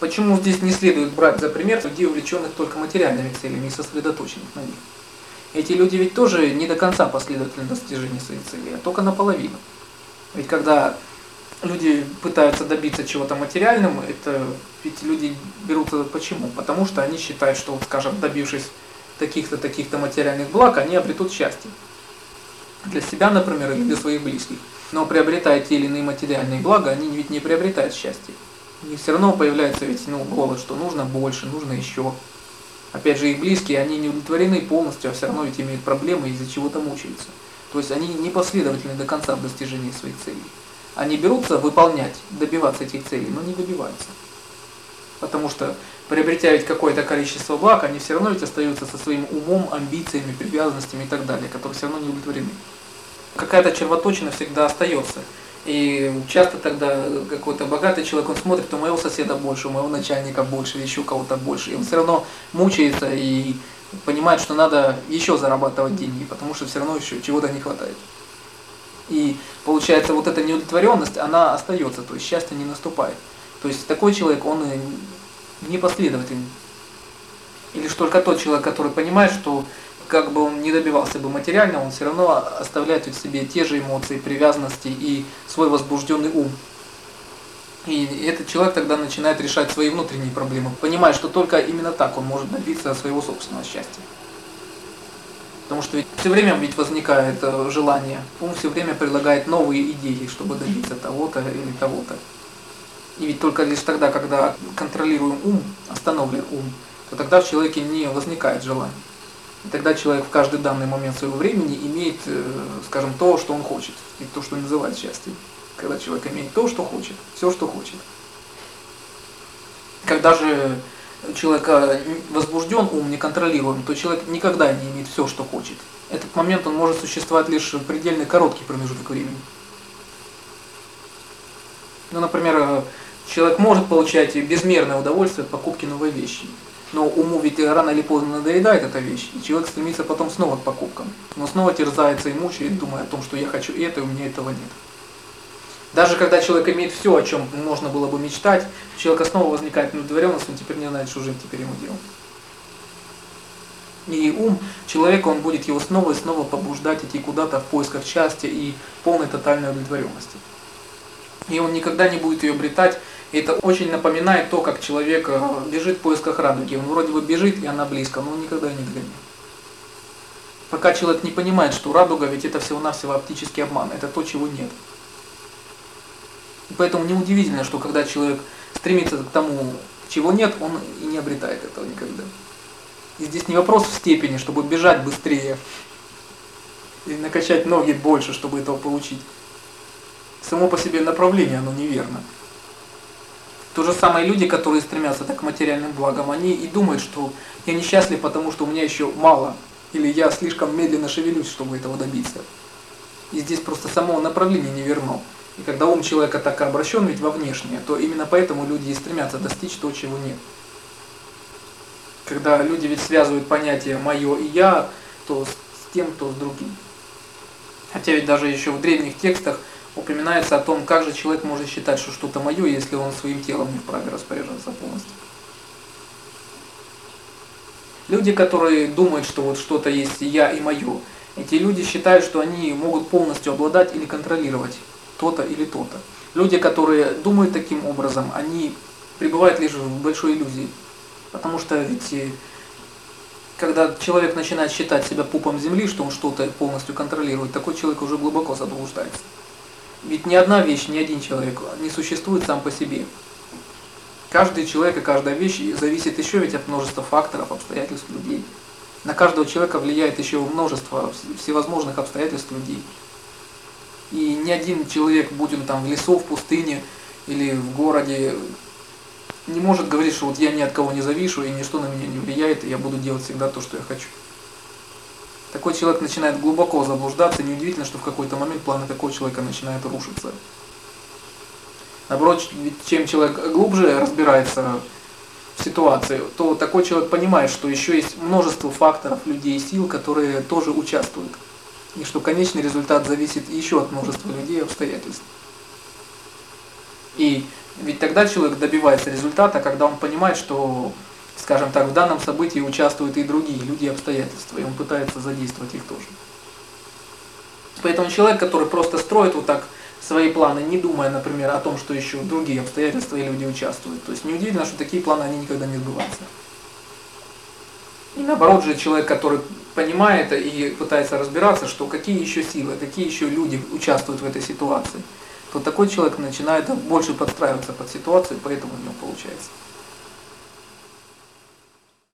Почему здесь не следует брать за пример людей, увлеченных только материальными целями и сосредоточенных на них? Эти люди ведь тоже не до конца последовательны в достижении своих целей, а только наполовину. Ведь когда люди пытаются добиться чего-то материальным, это ведь люди берутся почему? Потому что они считают, что, вот, скажем, добившись таких-то, таких-то материальных благ, они обретут счастье. Для себя, например, или для своих близких. Но приобретая те или иные материальные блага, они ведь не приобретают счастье. И все равно появляется ведь ну, голод, что нужно больше, нужно еще. Опять же, их близкие, они не удовлетворены полностью, а все равно ведь имеют проблемы, из-за чего-то мучаются. То есть они не последовательны до конца в достижении своих целей. Они берутся выполнять, добиваться этих целей, но не добиваются. Потому что, приобретя ведь какое-то количество благ, они все равно ведь остаются со своим умом, амбициями, привязанностями и так далее, которые все равно не удовлетворены. Какая-то червоточина всегда остается. И часто тогда какой-то богатый человек, он смотрит, у моего соседа больше, у моего начальника больше, еще кого-то больше. И он все равно мучается и понимает, что надо еще зарабатывать деньги, потому что все равно еще чего-то не хватает. И получается, вот эта неудовлетворенность, она остается, то есть счастье не наступает. То есть такой человек, он не последовательный. Или что только тот человек, который понимает, что как бы он не добивался бы материально, он все равно оставляет в себе те же эмоции, привязанности и свой возбужденный ум. И этот человек тогда начинает решать свои внутренние проблемы, понимая, что только именно так он может добиться своего собственного счастья. Потому что ведь все время ведь возникает э, желание, ум все время предлагает новые идеи, чтобы добиться того-то или того-то. И ведь только лишь тогда, когда контролируем ум, остановлен ум, то тогда в человеке не возникает желания. И тогда человек в каждый данный момент своего времени имеет, э, скажем, то, что он хочет, и то, что называют счастьем. Когда человек имеет то, что хочет, все, что хочет. Когда же человек возбужден, ум неконтролируем, то человек никогда не имеет все, что хочет. Этот момент он может существовать лишь в предельно короткий промежуток времени. Ну, например, э, человек может получать безмерное удовольствие от покупки новой вещи. Но уму ведь рано или поздно надоедает эта вещь, и человек стремится потом снова к покупкам. Но снова терзается и мучает, думая о том, что я хочу это, и у меня этого нет. Даже когда человек имеет все, о чем можно было бы мечтать, у человека снова возникает недоговоренность, он теперь не знает, что же теперь ему делать. И ум человека, он будет его снова и снова побуждать идти куда-то в поисках счастья и полной тотальной удовлетворенности. И он никогда не будет ее обретать, это очень напоминает то, как человек э, бежит в поисках радуги. Он вроде бы бежит, и она близко, но он никогда не догонит. Пока человек не понимает, что радуга, ведь это всего-навсего оптический обман, это то, чего нет. И поэтому неудивительно, что когда человек стремится к тому, чего нет, он и не обретает этого никогда. И здесь не вопрос в степени, чтобы бежать быстрее, или накачать ноги больше, чтобы этого получить. Само по себе направление, оно неверно. То же самое люди, которые стремятся так к материальным благам, они и думают, что я несчастлив, потому что у меня еще мало, или я слишком медленно шевелюсь, чтобы этого добиться. И здесь просто само направление не верно. И когда ум человека так обращен ведь во внешнее, то именно поэтому люди и стремятся достичь того, чего нет. Когда люди ведь связывают понятие «моё» и «я», то с тем, то с другим. Хотя ведь даже еще в древних текстах упоминается о том, как же человек может считать, что что-то мое, если он своим телом не вправе распоряжаться полностью. Люди, которые думают, что вот что-то есть я и мое, эти люди считают, что они могут полностью обладать или контролировать то-то или то-то. Люди, которые думают таким образом, они пребывают лишь в большой иллюзии. Потому что ведь э, когда человек начинает считать себя пупом земли, что он что-то полностью контролирует, такой человек уже глубоко заблуждается. Ведь ни одна вещь, ни один человек не существует сам по себе. Каждый человек и каждая вещь зависит еще ведь от множества факторов, обстоятельств людей. На каждого человека влияет еще множество всевозможных обстоятельств людей. И ни один человек, будь он там в лесу, в пустыне или в городе, не может говорить, что вот я ни от кого не завишу, и ничто на меня не влияет, и я буду делать всегда то, что я хочу. Такой человек начинает глубоко заблуждаться, неудивительно, что в какой-то момент планы такого человека начинают рушиться. Наоборот, чем человек глубже разбирается в ситуации, то такой человек понимает, что еще есть множество факторов, людей и сил, которые тоже участвуют. И что конечный результат зависит еще от множества людей и обстоятельств. И ведь тогда человек добивается результата, когда он понимает, что, скажем так, в данном событии участвуют и другие люди и обстоятельства, и он пытается задействовать их тоже. Поэтому человек, который просто строит вот так свои планы, не думая, например, о том, что еще другие обстоятельства и люди участвуют. То есть неудивительно, что такие планы, они никогда не сбываются. И наоборот же человек, который понимает и пытается разбираться, что какие еще силы, какие еще люди участвуют в этой ситуации, то такой человек начинает больше подстраиваться под ситуацию, поэтому у него получается.